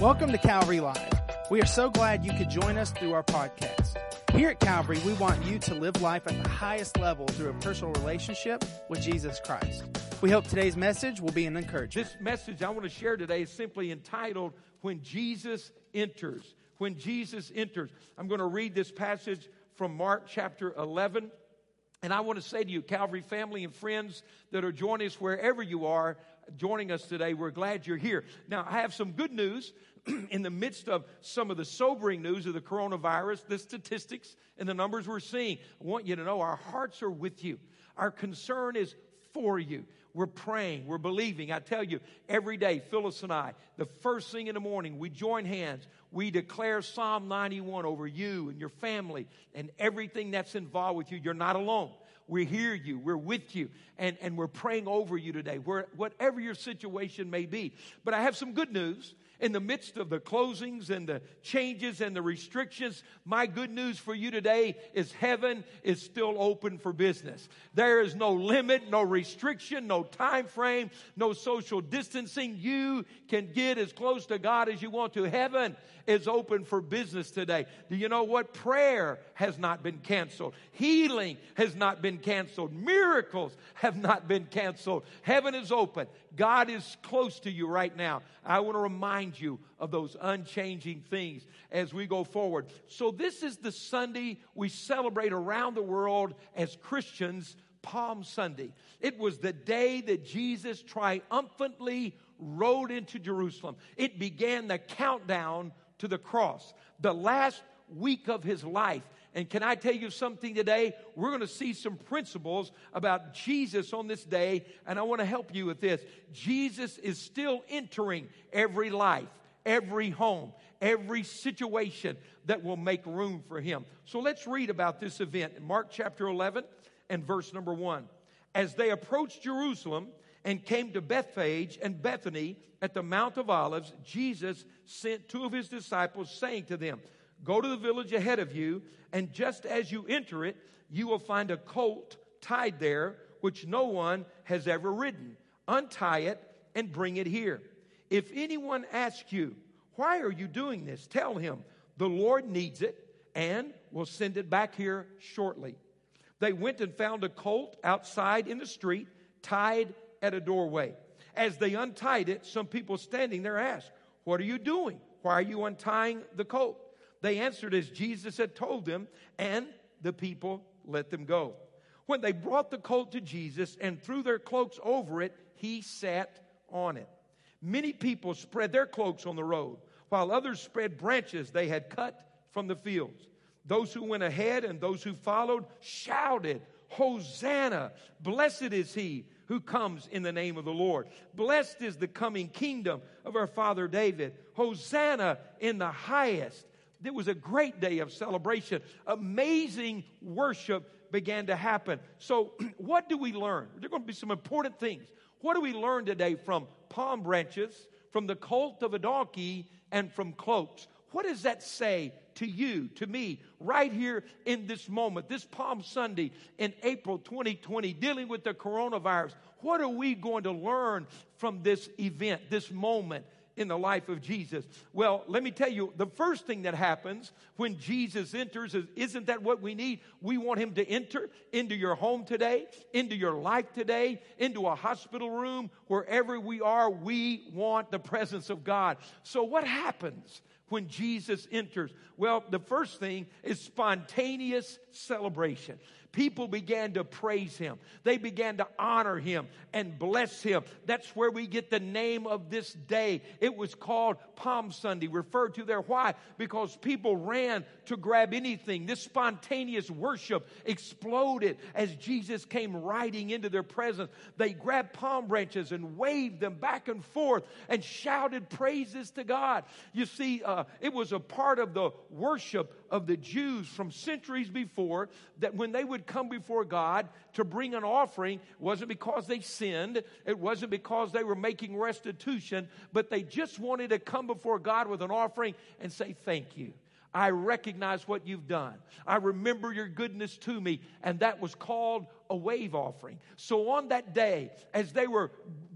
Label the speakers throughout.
Speaker 1: Welcome to Calvary Live. We are so glad you could join us through our podcast. Here at Calvary, we want you to live life at the highest level through a personal relationship with Jesus Christ. We hope today's message will be an encouragement.
Speaker 2: This message I want to share today is simply entitled When Jesus Enters. When Jesus Enters. I'm going to read this passage from Mark chapter 11. And I want to say to you, Calvary family and friends that are joining us wherever you are, joining us today, we're glad you're here. Now, I have some good news in the midst of some of the sobering news of the coronavirus, the statistics and the numbers we're seeing. I want you to know our hearts are with you. Our concern is for you. We're praying, we're believing. I tell you, every day, Phyllis and I, the first thing in the morning, we join hands. We declare Psalm 91 over you and your family and everything that's involved with you. You're not alone. We hear you. We're with you. And, and we're praying over you today, where, whatever your situation may be. But I have some good news in the midst of the closings and the changes and the restrictions, my good news for you today is heaven is still open for business. There is no limit, no restriction, no time frame, no social distancing. You can get as close to God as you want to. Heaven is open for business today. Do you know what? Prayer has not been canceled. Healing has not been canceled. Miracles have not been canceled. Heaven is open. God is close to you right now. I want to remind you of those unchanging things as we go forward. So, this is the Sunday we celebrate around the world as Christians, Palm Sunday. It was the day that Jesus triumphantly rode into Jerusalem. It began the countdown to the cross, the last week of his life. And can I tell you something today? We're going to see some principles about Jesus on this day, and I want to help you with this. Jesus is still entering every life, every home, every situation that will make room for him. So let's read about this event in Mark chapter 11 and verse number 1. As they approached Jerusalem, and came to Bethphage and Bethany at the Mount of Olives, Jesus sent two of his disciples, saying to them, Go to the village ahead of you, and just as you enter it, you will find a colt tied there, which no one has ever ridden. Untie it and bring it here. If anyone asks you, Why are you doing this? tell him, The Lord needs it and will send it back here shortly. They went and found a colt outside in the street, tied at a doorway. As they untied it, some people standing there asked, What are you doing? Why are you untying the colt? They answered as Jesus had told them, and the people let them go. When they brought the colt to Jesus and threw their cloaks over it, he sat on it. Many people spread their cloaks on the road, while others spread branches they had cut from the fields. Those who went ahead and those who followed shouted, Hosanna! Blessed is he who comes in the name of the Lord. Blessed is the coming kingdom of our father David. Hosanna in the highest. It was a great day of celebration. Amazing worship began to happen. So, what do we learn? There are going to be some important things. What do we learn today from palm branches, from the colt of a donkey, and from cloaks? What does that say to you, to me, right here in this moment, this Palm Sunday in April 2020, dealing with the coronavirus? What are we going to learn from this event, this moment? In the life of Jesus? Well, let me tell you, the first thing that happens when Jesus enters is, isn't that what we need? We want him to enter into your home today, into your life today, into a hospital room, wherever we are, we want the presence of God. So what happens? when Jesus enters? Well, the first thing is spontaneous celebration. People began to praise him. They began to honor him and bless him. That's where we get the name of this day. It was called Palm Sunday, referred to there. Why? Because people ran to grab anything. This spontaneous worship exploded as Jesus came riding into their presence. They grabbed palm branches and waved them back and forth and shouted praises to God. You see, uh, it was a part of the worship of the Jews from centuries before that when they would come before God to bring an offering, wasn't because they sinned, it wasn't because they were making restitution, but they just wanted to come before God with an offering and say, Thank you. I recognize what you've done. I remember your goodness to me. And that was called a wave offering. So on that day, as they were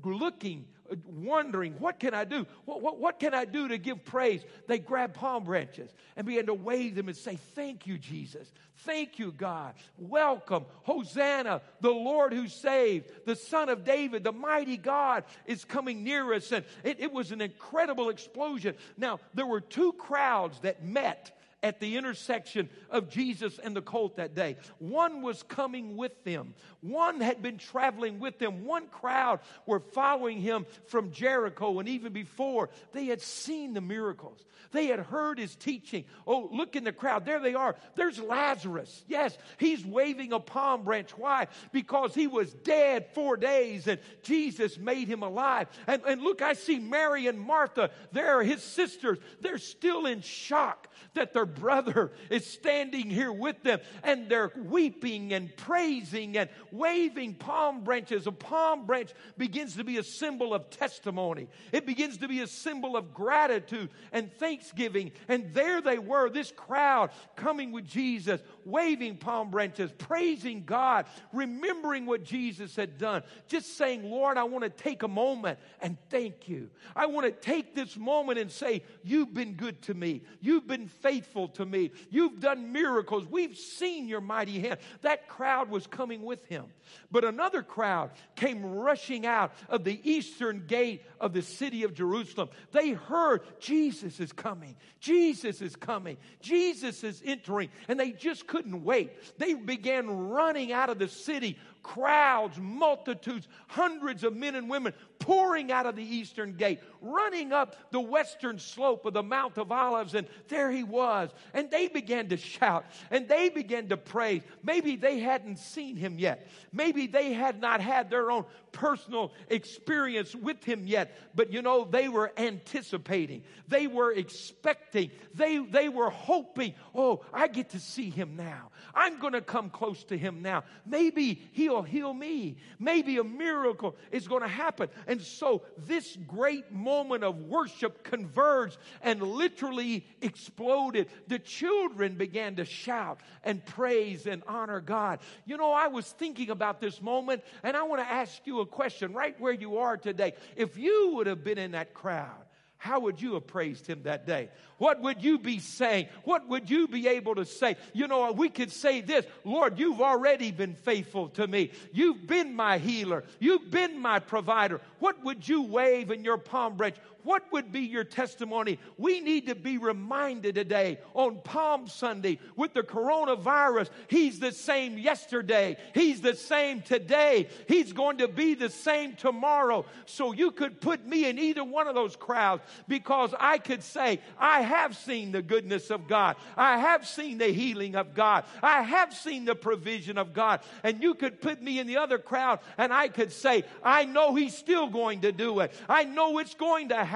Speaker 2: looking wondering, what can I do? What, what, what, can I do to give praise? They grabbed palm branches and began to wave them and say, Thank you, Jesus. Thank you, God. Welcome. Hosanna, the Lord who saved, the Son of David, the mighty God is coming near us. And it, it was an incredible explosion. Now, there were two crowds that met at the intersection of Jesus and the colt that day. One was coming with them, one had been traveling with them. One crowd were following him from Jericho, and even before, they had seen the miracles. They had heard his teaching. Oh, look in the crowd. There they are. There's Lazarus. Yes, he's waving a palm branch. Why? Because he was dead four days and Jesus made him alive. And, and look, I see Mary and Martha. They're his sisters. They're still in shock that their brother is standing here with them and they're weeping and praising and waving palm branches. A palm branch begins to be a symbol of testimony, it begins to be a symbol of gratitude and thanksgiving. And there they were, this crowd coming with Jesus, waving palm branches, praising God, remembering what Jesus had done, just saying, Lord, I want to take a moment and thank you. I want to take this moment and say, You've been good to me. You've been faithful to me. You've done miracles. We've seen your mighty hand. That crowd was coming with him. But another crowd came rushing out of the eastern gate of the city of Jerusalem. They heard Jesus is coming. Jesus is coming. Jesus is entering. And they just couldn't wait. They began running out of the city crowds, multitudes, hundreds of men and women pouring out of the eastern gate, running up the western slope of the Mount of Olives, and there he was. And they began to shout and they began to praise. Maybe they hadn't seen him yet. Maybe they had not had their own personal experience with him yet, but you know, they were anticipating, they were expecting, they, they were hoping, oh, I get to see him now. I'm going to come close to him now. Maybe heal me. Maybe a miracle is going to happen. And so this great moment of worship converged and literally exploded. The children began to shout and praise and honor God. You know, I was thinking about this moment and I want to ask you a question right where you are today. If you would have been in that crowd, how would you have praised him that day? What would you be saying? What would you be able to say? You know, we could say this Lord, you've already been faithful to me. You've been my healer. You've been my provider. What would you wave in your palm branch? What would be your testimony? We need to be reminded today on Palm Sunday with the coronavirus. He's the same yesterday. He's the same today. He's going to be the same tomorrow. So you could put me in either one of those crowds because I could say, I have seen the goodness of God. I have seen the healing of God. I have seen the provision of God. And you could put me in the other crowd and I could say, I know He's still going to do it. I know it's going to happen.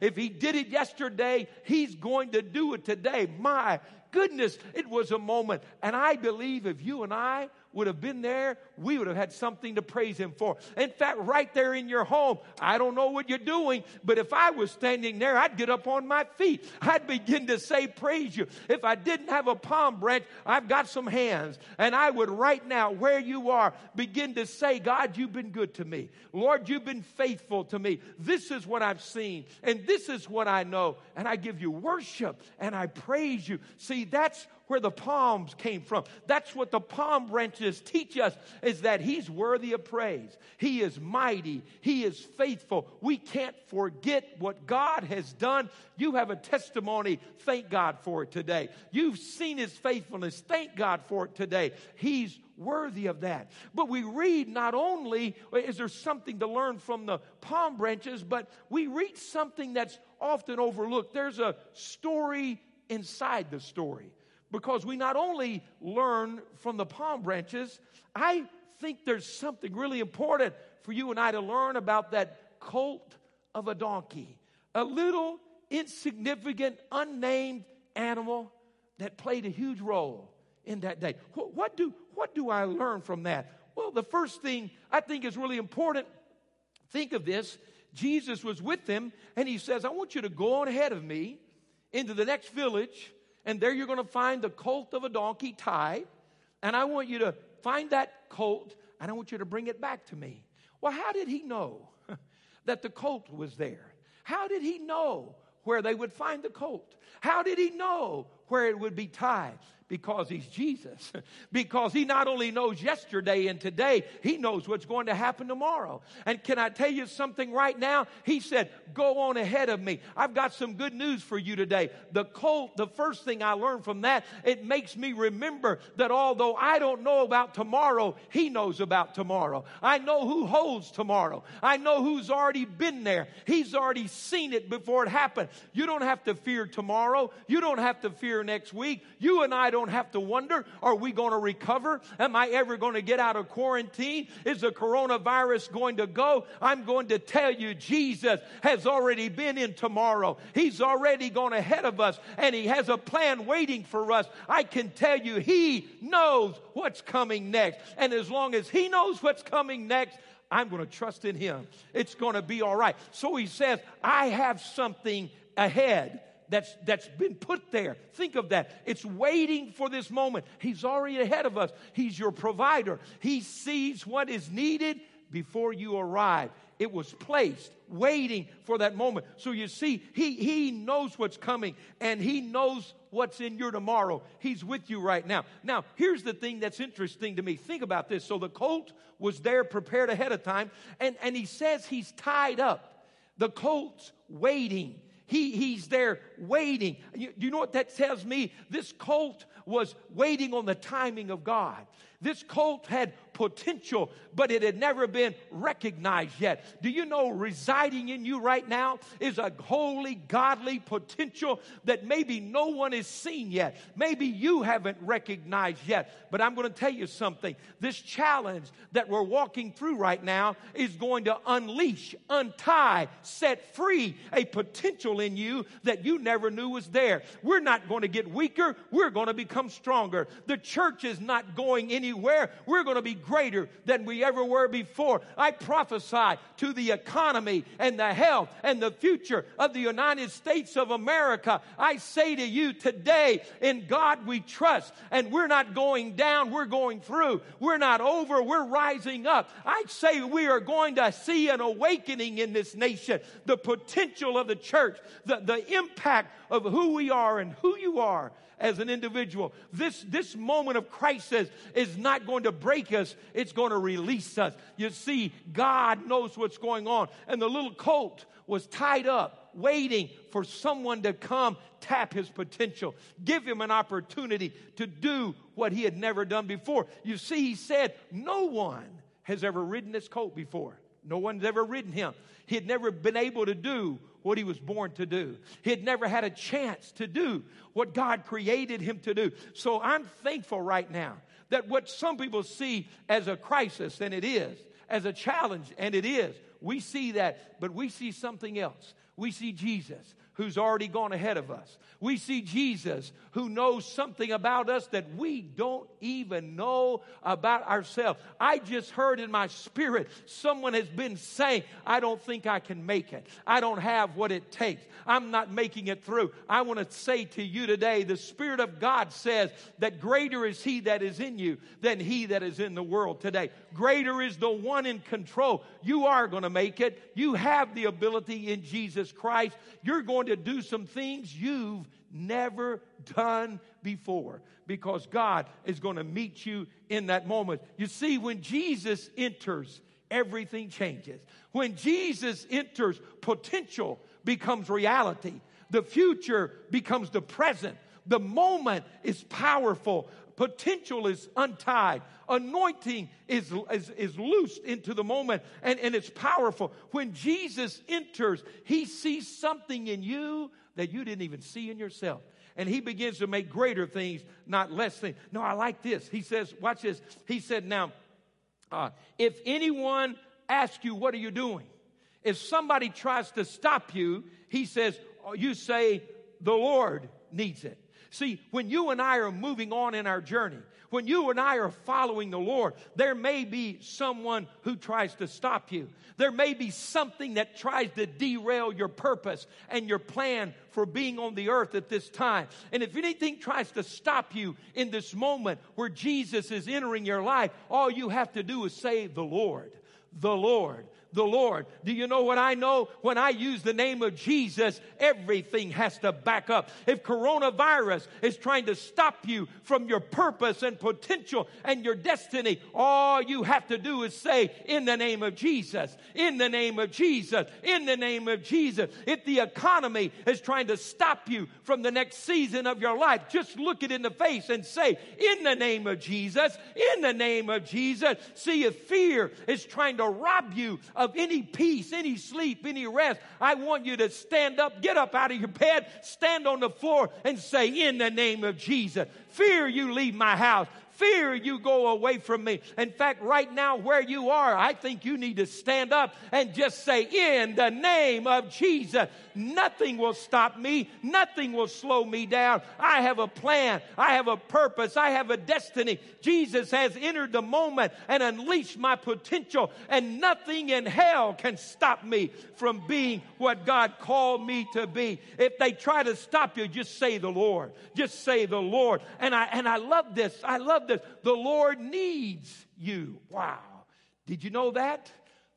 Speaker 2: If He did it yesterday, He's going to do it today. My goodness, it was a moment. And I believe if you and I would have been there, we would have had something to praise Him for. In fact, right there in your home, I don't know what you're doing, but if I was standing there, I'd get up on my feet. I'd begin to say, Praise you. If I didn't have a palm branch, I've got some hands. And I would right now, where you are, begin to say, God, you've been good to me. Lord, you've been faithful to me. This is what I've seen, and this is what I know. And I give you worship and I praise you. See, that's where the palms came from. That's what the palm branches teach us is that he's worthy of praise. He is mighty. He is faithful. We can't forget what God has done. You have a testimony. Thank God for it today. You've seen his faithfulness. Thank God for it today. He's worthy of that. But we read not only is there something to learn from the palm branches, but we read something that's often overlooked. There's a story inside the story because we not only learn from the palm branches, I think there's something really important for you and I to learn about that colt of a donkey. A little insignificant, unnamed animal that played a huge role in that day. What, do, what do I learn from that? Well, the first thing I think is really important, think of this. Jesus was with them, and he says, I want you to go on ahead of me into the next village and there you're going to find the colt of a donkey tied. And I want you to find that colt and I want you to bring it back to me. Well, how did he know that the colt was there? How did he know where they would find the colt? How did he know where it would be tied? Because he's Jesus. because he not only knows yesterday and today, he knows what's going to happen tomorrow. And can I tell you something right now? He said, Go on ahead of me. I've got some good news for you today. The colt, the first thing I learned from that, it makes me remember that although I don't know about tomorrow, he knows about tomorrow. I know who holds tomorrow. I know who's already been there. He's already seen it before it happened. You don't have to fear tomorrow. You don't have to fear next week. You and I don't have to wonder are we going to recover? Am I ever going to get out of quarantine? Is the coronavirus going to go? I'm going to tell you, Jesus has already been in tomorrow. He's already gone ahead of us and He has a plan waiting for us. I can tell you, He knows what's coming next. And as long as He knows what's coming next, I'm going to trust in Him. It's going to be all right. So He says, I have something ahead that's, that's been put there. Think of that. It's waiting for this moment. He's already ahead of us. He's your provider. He sees what is needed before you arrive. It was placed, waiting for that moment. So you see, he, he knows what's coming and he knows what's in your tomorrow. He's with you right now. Now, here's the thing that's interesting to me. Think about this. So the colt was there prepared ahead of time, and, and he says he's tied up. The colt's waiting. He, he's there waiting. You, you know what that tells me? This colt was waiting on the timing of God. This colt had potential, but it had never been recognized yet. Do you know residing in you right now is a holy, godly potential that maybe no one has seen yet? Maybe you haven't recognized yet. But I'm going to tell you something. This challenge that we're walking through right now is going to unleash, untie, set free a potential in you that you never knew was there. We're not going to get weaker, we're going to become stronger. The church is not going anywhere. We're going to be greater than we ever were before. I prophesy to the economy and the health and the future of the United States of America. I say to you today, in God we trust, and we're not going down, we're going through. We're not over, we're rising up. I say we are going to see an awakening in this nation, the potential of the church, the, the impact of who we are and who you are as an individual. This, this moment of crisis is not going to break us, it's going to release us. You see, God knows what's going on. And the little colt was tied up, waiting for someone to come tap his potential, give him an opportunity to do what he had never done before. You see, he said, No one has ever ridden this colt before. No one's ever ridden him. He had never been able to do what he was born to do. He had never had a chance to do what God created him to do. So I'm thankful right now that what some people see as a crisis, and it is, as a challenge, and it is, we see that, but we see something else. We see Jesus who's already gone ahead of us. We see Jesus who knows something about us that we don't even know about ourselves. I just heard in my spirit someone has been saying, I don't think I can make it. I don't have what it takes. I'm not making it through. I want to say to you today the Spirit of God says that greater is He that is in you than He that is in the world today. Greater is the one in control. You are going to make it. You have the ability in Jesus Christ. You're going to do some things you've never done before because God is going to meet you in that moment. You see, when Jesus enters, everything changes. When Jesus enters, potential becomes reality. The future becomes the present. The moment is powerful. Potential is untied. Anointing is, is, is loosed into the moment and, and it's powerful. When Jesus enters, he sees something in you that you didn't even see in yourself. And he begins to make greater things, not less things. No, I like this. He says, watch this. He said, now, uh, if anyone asks you, what are you doing? If somebody tries to stop you, he says, oh, you say, the Lord needs it. See, when you and I are moving on in our journey, when you and I are following the Lord, there may be someone who tries to stop you. There may be something that tries to derail your purpose and your plan for being on the earth at this time. And if anything tries to stop you in this moment where Jesus is entering your life, all you have to do is say, The Lord, the Lord, the Lord. Do you know what I know? When I use the name of Jesus, everything has to back up. If coronavirus is trying to stop you from your purpose and potential and your destiny, all you have to do is say, in the name of Jesus, in the name of Jesus, in the name of Jesus. If the economy is trying to stop you from the next season of your life, just look it in the face and say, in the name of Jesus, in the name of Jesus. See, if fear is trying to rob you of any peace, any sleep, any rest, I want you to stand up, get up out of your bed, stand on the floor, and say, In the name of Jesus, fear you leave my house fear you go away from me. In fact, right now where you are, I think you need to stand up and just say, in the name of Jesus, nothing will stop me. Nothing will slow me down. I have a plan. I have a purpose. I have a destiny. Jesus has entered the moment and unleashed my potential and nothing in hell can stop me from being what God called me to be. If they try to stop you, just say the Lord. Just say the Lord. And I, and I love this. I love The Lord needs you. Wow. Did you know that?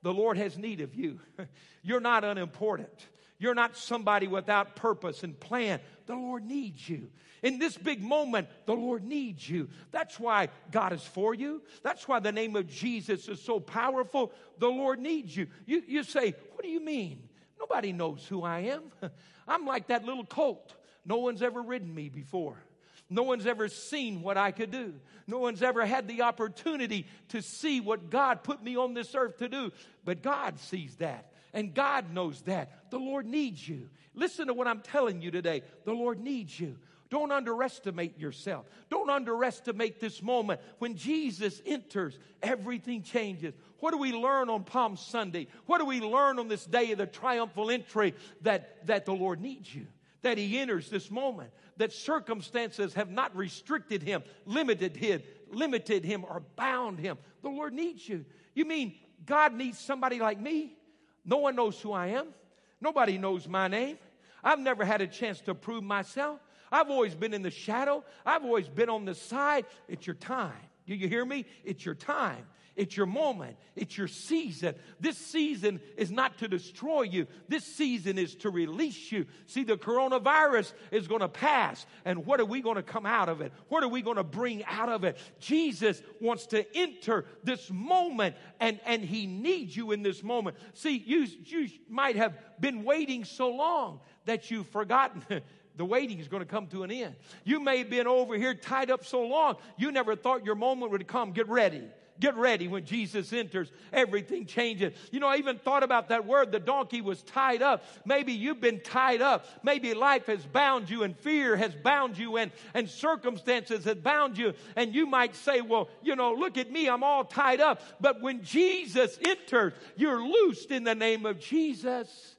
Speaker 2: The Lord has need of you. You're not unimportant. You're not somebody without purpose and plan. The Lord needs you. In this big moment, the Lord needs you. That's why God is for you. That's why the name of Jesus is so powerful. The Lord needs you. You, you say, What do you mean? Nobody knows who I am. I'm like that little colt. No one's ever ridden me before. No one's ever seen what I could do. No one's ever had the opportunity to see what God put me on this earth to do. But God sees that. And God knows that. The Lord needs you. Listen to what I'm telling you today. The Lord needs you. Don't underestimate yourself. Don't underestimate this moment. When Jesus enters, everything changes. What do we learn on Palm Sunday? What do we learn on this day of the triumphal entry? That, that the Lord needs you, that He enters this moment that circumstances have not restricted him, limited him, limited him, or bound him. The Lord needs you. You mean God needs somebody like me? No one knows who I am. Nobody knows my name. I've never had a chance to prove myself. I've always been in the shadow. I've always been on the side. It's your time. Do you hear me? It's your time. It's your moment. It's your season. This season is not to destroy you. This season is to release you. See, the coronavirus is going to pass. And what are we going to come out of it? What are we going to bring out of it? Jesus wants to enter this moment and, and he needs you in this moment. See, you, you might have been waiting so long that you've forgotten. the waiting is going to come to an end. You may have been over here tied up so long, you never thought your moment would come. Get ready. Get ready when Jesus enters, everything changes. You know, I even thought about that word. The donkey was tied up. Maybe you've been tied up. Maybe life has bound you and fear has bound you and, and circumstances have bound you. And you might say, well, you know, look at me, I'm all tied up. But when Jesus enters, you're loosed in the name of Jesus.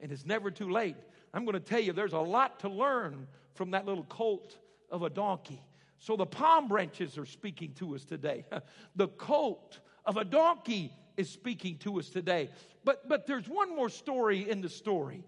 Speaker 2: And it's never too late. I'm going to tell you, there's a lot to learn from that little colt of a donkey. So the palm branches are speaking to us today. The colt of a donkey is speaking to us today. But, but there's one more story in the story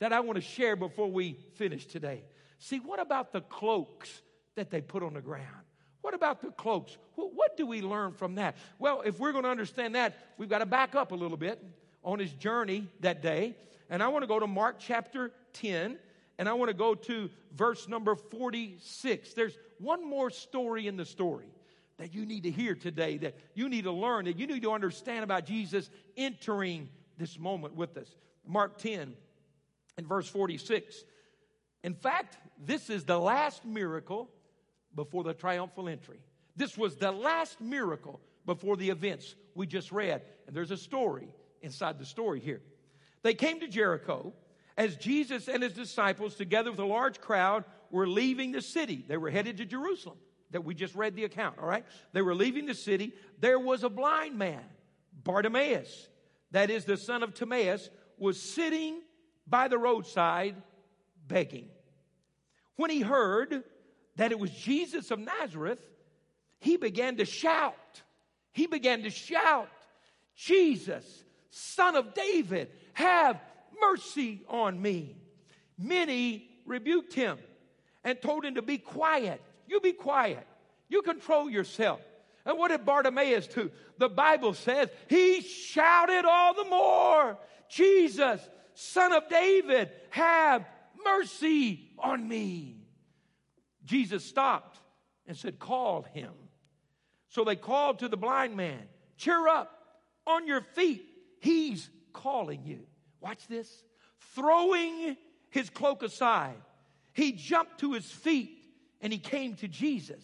Speaker 2: that I want to share before we finish today. See, what about the cloaks that they put on the ground? What about the cloaks? What do we learn from that? Well, if we're going to understand that, we've got to back up a little bit on his journey that day. And I want to go to Mark chapter 10 and I want to go to verse number 46. There's one more story in the story that you need to hear today, that you need to learn, that you need to understand about Jesus entering this moment with us. Mark 10 and verse 46. In fact, this is the last miracle before the triumphal entry. This was the last miracle before the events we just read. And there's a story inside the story here. They came to Jericho as Jesus and his disciples, together with a large crowd, were leaving the city. They were headed to Jerusalem, that we just read the account, all right? They were leaving the city. There was a blind man, Bartimaeus, that is the son of Timaeus, was sitting by the roadside begging. When he heard that it was Jesus of Nazareth, he began to shout. He began to shout, Jesus, son of David, have mercy on me. Many rebuked him and told him to be quiet. You be quiet. You control yourself. And what did Bartimaeus do? The Bible says he shouted all the more, Jesus, son of David, have mercy on me. Jesus stopped and said, Call him. So they called to the blind man, Cheer up, on your feet. He's calling you. Watch this. Throwing his cloak aside, he jumped to his feet and he came to Jesus.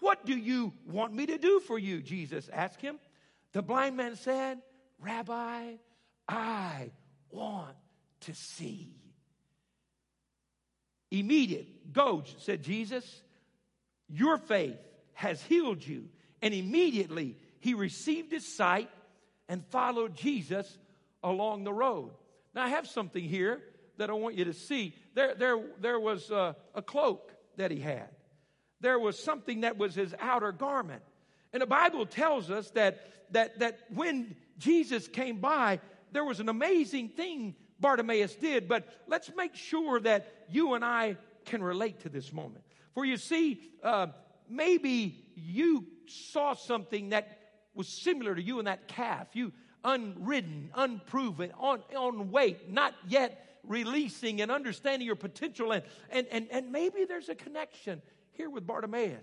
Speaker 2: What do you want me to do for you? Jesus asked him. The blind man said, Rabbi, I want to see. Immediate, go, said Jesus. Your faith has healed you. And immediately he received his sight and followed Jesus along the road. Now, I have something here that I want you to see. There, there, there was a, a cloak that he had, there was something that was his outer garment. And the Bible tells us that, that, that when Jesus came by, there was an amazing thing Bartimaeus did, but let's make sure that you and I can relate to this moment. For you see, uh, maybe you saw something that was similar to you and that calf. You unridden, unproven, on, on weight, not yet releasing and understanding your potential. And, and, and, and maybe there's a connection here with Bartimaeus.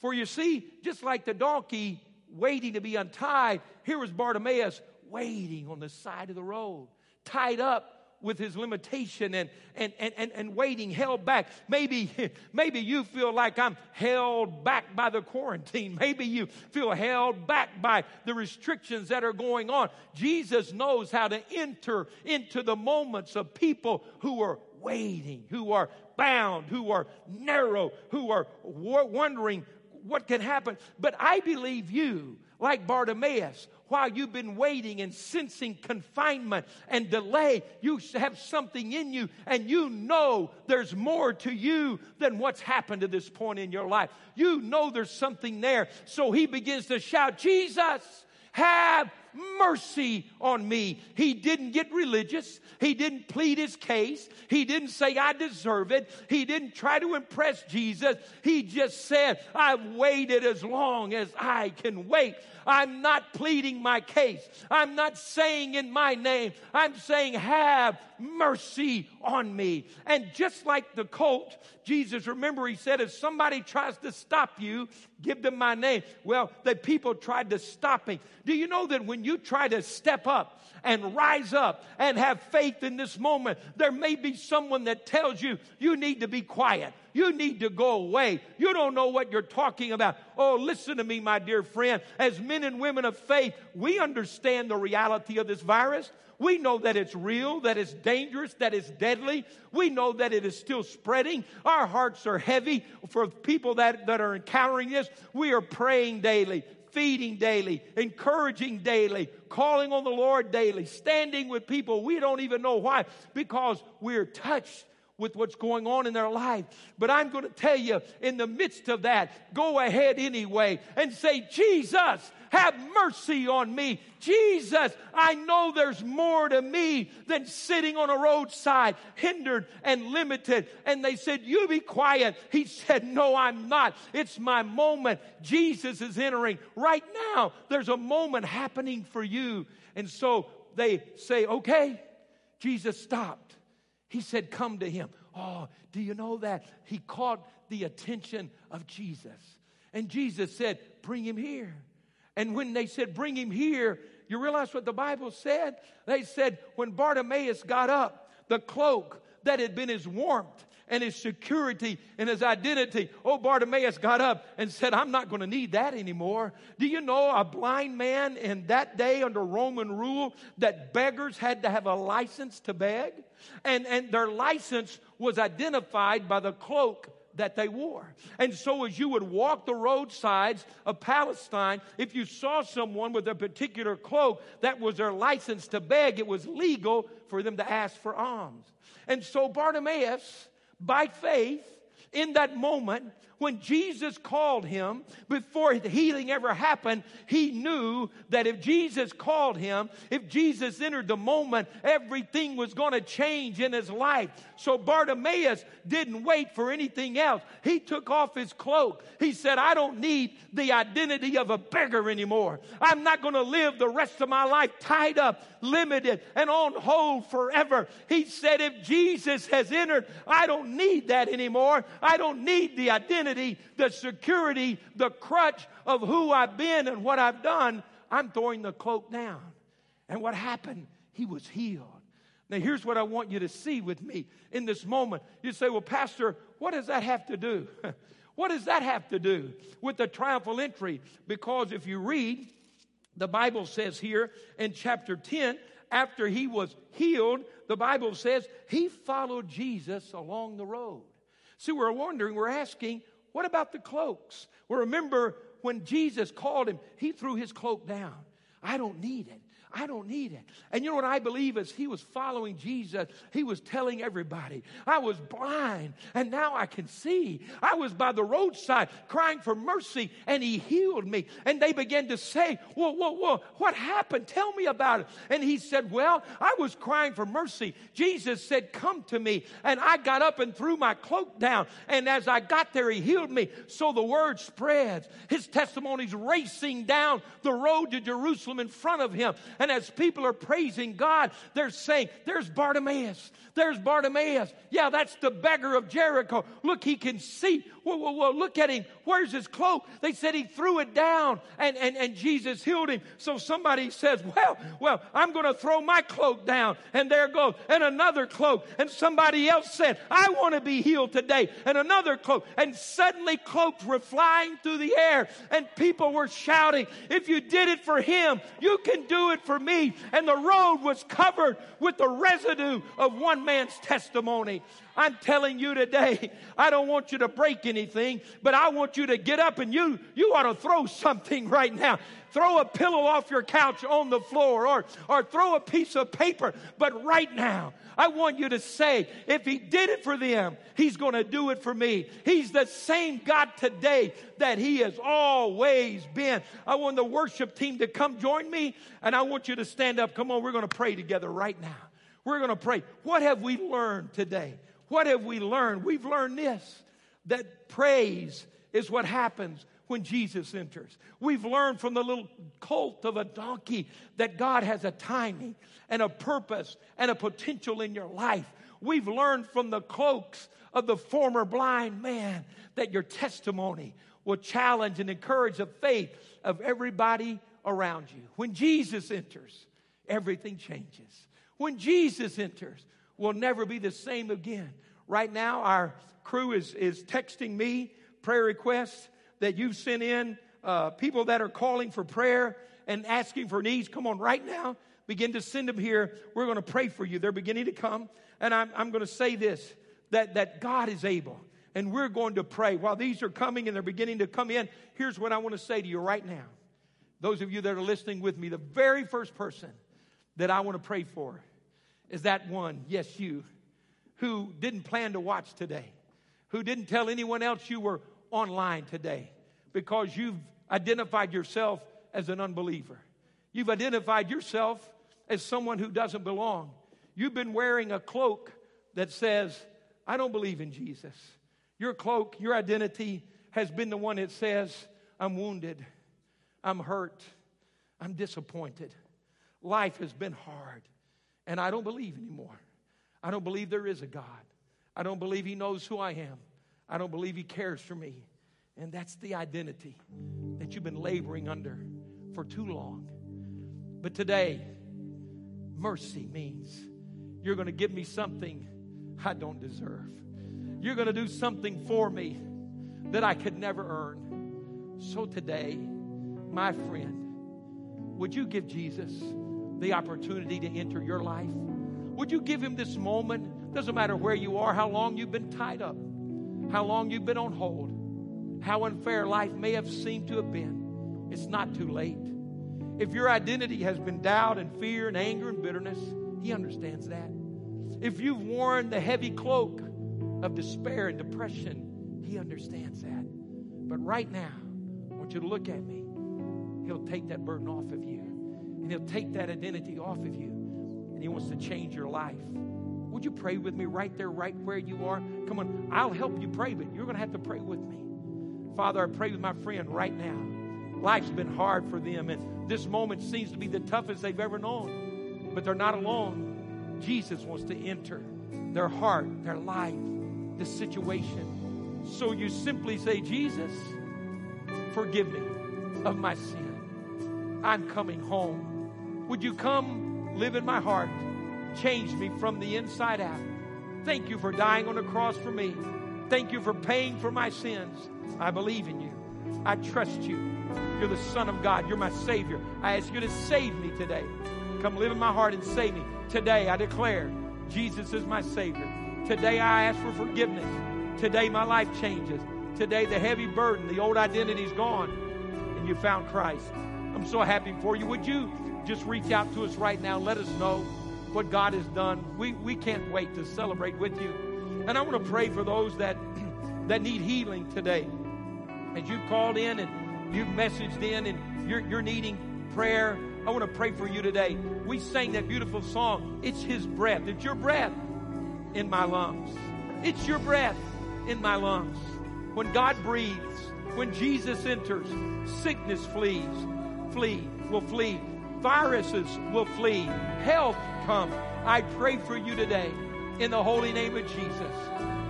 Speaker 2: For you see, just like the donkey waiting to be untied, here was Bartimaeus waiting on the side of the road, tied up with his limitation and, and, and, and, and waiting, held back. Maybe, maybe you feel like I'm held back by the quarantine. Maybe you feel held back by the restrictions that are going on. Jesus knows how to enter into the moments of people who are waiting, who are bound, who are narrow, who are wondering what can happen. But I believe you, like Bartimaeus, while you've been waiting and sensing confinement and delay, you have something in you and you know there's more to you than what's happened to this point in your life. You know there's something there. So he begins to shout, Jesus, have mercy on me. He didn't get religious. He didn't plead his case. He didn't say, I deserve it. He didn't try to impress Jesus. He just said, I've waited as long as I can wait. I'm not pleading my case. I'm not saying in my name. I'm saying, have mercy on me. And just like the colt, Jesus, remember, he said, if somebody tries to stop you, give them my name. Well, the people tried to stop me. Do you know that when you try to step up and rise up and have faith in this moment, there may be someone that tells you, you need to be quiet. You need to go away. You don't know what you're talking about. Oh, listen to me, my dear friend. As men and women of faith, we understand the reality of this virus. We know that it's real, that it's dangerous, that it's deadly. We know that it is still spreading. Our hearts are heavy for people that, that are encountering this. We are praying daily, feeding daily, encouraging daily, calling on the Lord daily, standing with people we don't even know why because we're touched with what's going on in their life. But I'm going to tell you, in the midst of that, go ahead anyway and say, Jesus, have mercy on me. Jesus, I know there's more to me than sitting on a roadside, hindered and limited. And they said, You be quiet. He said, No, I'm not. It's my moment. Jesus is entering. Right now, there's a moment happening for you. And so they say, Okay. Jesus stopped. He said, Come to him. Oh, do you know that? He caught the attention of Jesus. And Jesus said, Bring him here. And when they said, Bring him here, you realize what the Bible said? They said, When Bartimaeus got up, the cloak that had been his warmth and his security and his identity. Oh, Bartimaeus got up and said, I'm not going to need that anymore. Do you know a blind man in that day under Roman rule that beggars had to have a license to beg? And, and their license was identified by the cloak that they wore. And so, as you would walk the roadsides of Palestine, if you saw someone with a particular cloak, that was their license to beg. It was legal for them to ask for alms. And so, Bartimaeus by faith in that moment When Jesus called him, before the healing ever happened, he knew that if Jesus called him, if Jesus entered the moment, everything was going to change in his life. So Bartimaeus didn't wait for anything else. He took off his cloak. He said, I don't need the identity of a beggar anymore. I'm not going to live the rest of my life tied up, limited, and on hold forever. He said, if Jesus has entered, I don't need that anymore. I don't need the identity, the security, the crutch of who I've been and what I've done. I'm throwing the cloak down. And what happened? He was healed. Now, here's what I want you to see with me in this moment. You say, Well, Pastor, what does that have to do? what does that have to do with the triumphal entry? Because if you read, the Bible says here in chapter 10, after he was healed, the Bible says he followed Jesus along the road. See, we're wondering, we're asking, what about the cloaks? Well, remember when Jesus called him, he threw his cloak down. I don't need it. I don't need it. And you know what I believe as he was following Jesus, he was telling everybody, I was blind and now I can see. I was by the roadside crying for mercy and he healed me. And they began to say, Whoa, whoa, whoa, what happened? Tell me about it. And he said, Well, I was crying for mercy. Jesus said, Come to me. And I got up and threw my cloak down. And as I got there, he healed me. So the word spreads. His testimony's racing down the road to Jerusalem in front of him. And as people are praising God, they're saying, There's Bartimaeus. There's Bartimaeus. Yeah, that's the beggar of Jericho. Look, he can see. Whoa, whoa, whoa, look at him. Where's his cloak? They said he threw it down and, and, and Jesus healed him. So somebody says, Well, well, I'm going to throw my cloak down. And there goes. And another cloak. And somebody else said, I want to be healed today. And another cloak. And suddenly cloaks were flying through the air. And people were shouting, If you did it for him, you can do it for me. And the road was covered with the residue of one man's testimony. I'm telling you today, I don't want you to break anything, but I want you to get up and you, you ought to throw something right now. Throw a pillow off your couch on the floor or, or throw a piece of paper. But right now, I want you to say, if he did it for them, he's going to do it for me. He's the same God today that he has always been. I want the worship team to come join me and I want you to stand up. Come on, we're going to pray together right now. We're going to pray. What have we learned today? What have we learned? We've learned this that praise is what happens when Jesus enters. We've learned from the little colt of a donkey that God has a timing and a purpose and a potential in your life. We've learned from the cloaks of the former blind man that your testimony will challenge and encourage the faith of everybody around you. When Jesus enters, everything changes. When Jesus enters, we'll never be the same again. Right now, our crew is, is texting me prayer requests that you've sent in, uh, people that are calling for prayer and asking for needs. Come on, right now, begin to send them here. We're going to pray for you. They're beginning to come. And I'm, I'm going to say this that, that God is able. And we're going to pray. While these are coming and they're beginning to come in, here's what I want to say to you right now. Those of you that are listening with me, the very first person that I want to pray for is that one, yes, you, who didn't plan to watch today, who didn't tell anyone else you were online today because you've identified yourself as an unbeliever. You've identified yourself as someone who doesn't belong. You've been wearing a cloak that says, I don't believe in Jesus. Your cloak, your identity has been the one that says, I'm wounded, I'm hurt, I'm disappointed. Life has been hard and I don't believe anymore. I don't believe there is a God. I don't believe He knows who I am. I don't believe He cares for me. And that's the identity that you've been laboring under for too long. But today, mercy means you're going to give me something I don't deserve. You're going to do something for me that I could never earn. So today, my friend, would you give Jesus? the opportunity to enter your life? Would you give him this moment? Doesn't matter where you are, how long you've been tied up, how long you've been on hold, how unfair life may have seemed to have been. It's not too late. If your identity has been doubt and fear and anger and bitterness, he understands that. If you've worn the heavy cloak of despair and depression, He understands that. But right now, I want you to look at me. He'll take that burden off of you, and He'll take that identity off of you, and He wants to change your life. Would you pray with me right there, right where you are? Come on, I'll help you pray, but you're going to have to pray with me. Father, I pray with my friend right now. Life's been hard for them, and this moment seems to be the toughest they've ever known. But they're not alone. Jesus wants to enter their heart, their life, the situation. So you simply say, Jesus, forgive me of my sin. I'm coming home. Would you come live in my heart? Change me from the inside out. Thank you for dying on the cross for me. Thank you for paying for my sins. I believe in you. I trust you. You're the Son of God. You're my Savior. I ask you to save me today. Come live in my heart and save me. Today I declare Jesus is my Savior. Today I ask for forgiveness. Today my life changes. Today the heavy burden, the old identity is gone, and you found Christ. I'm so happy for you. Would you just reach out to us right now? Let us know what God has done. We, we can't wait to celebrate with you. And I want to pray for those that, that need healing today. As you've called in and you've messaged in and you're, you're needing prayer, I want to pray for you today. We sang that beautiful song. It's His breath. It's your breath in my lungs. It's your breath in my lungs. When God breathes, when Jesus enters, sickness flees, flee, will flee. Viruses will flee. Health come. I pray for you today in the holy name of Jesus.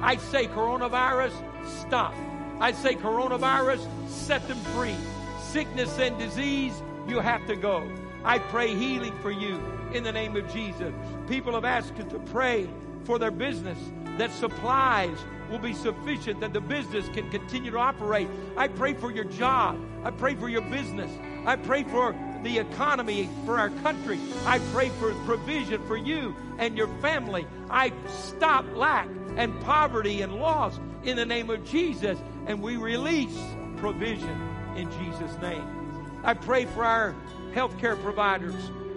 Speaker 2: I say coronavirus, stop. I say coronavirus, set them free. Sickness and disease, you have to go. I pray healing for you in the name of Jesus. People have asked us to pray for their business that supplies will be sufficient, that the business can continue to operate. I pray for your job. I pray for your business. I pray for the economy for our country. I pray for provision for you and your family. I stop lack and poverty and loss in the name of Jesus, and we release provision in Jesus' name. I pray for our healthcare providers.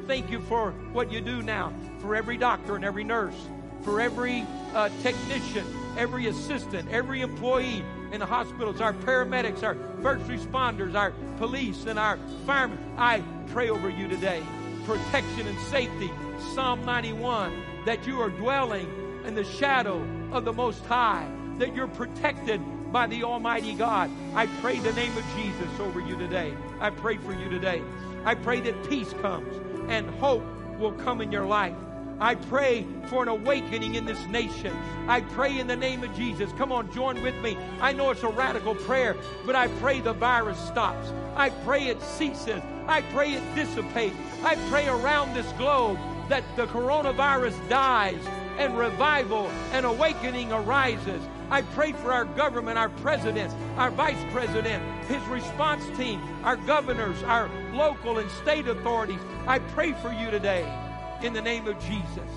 Speaker 2: Thank you for what you do now for every doctor and every nurse, for every uh, technician, every assistant, every employee in the hospitals, our paramedics, our first responders, our police, and our firemen. I pray over you today protection and safety. Psalm 91 that you are dwelling in the shadow of the Most High, that you're protected by the Almighty God. I pray the name of Jesus over you today. I pray for you today. I pray that peace comes and hope will come in your life. I pray for an awakening in this nation. I pray in the name of Jesus. Come on, join with me. I know it's a radical prayer, but I pray the virus stops. I pray it ceases. I pray it dissipates. I pray around this globe that the coronavirus dies and revival and awakening arises. I pray for our government, our president, our vice president, his response team, our governors, our local and state authorities. I pray for you today in the name of Jesus.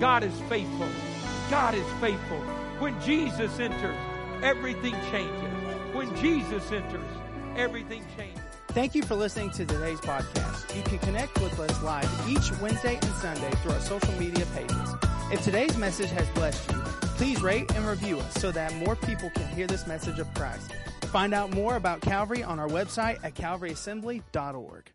Speaker 2: God is faithful. God is faithful. When Jesus enters, everything changes. When Jesus enters, everything changes.
Speaker 1: Thank you for listening to today's podcast. You can connect with us live each Wednesday and Sunday through our social media pages. If today's message has blessed you, please rate and review us so that more people can hear this message of Christ. Find out more about Calvary on our website at calvaryassembly.org.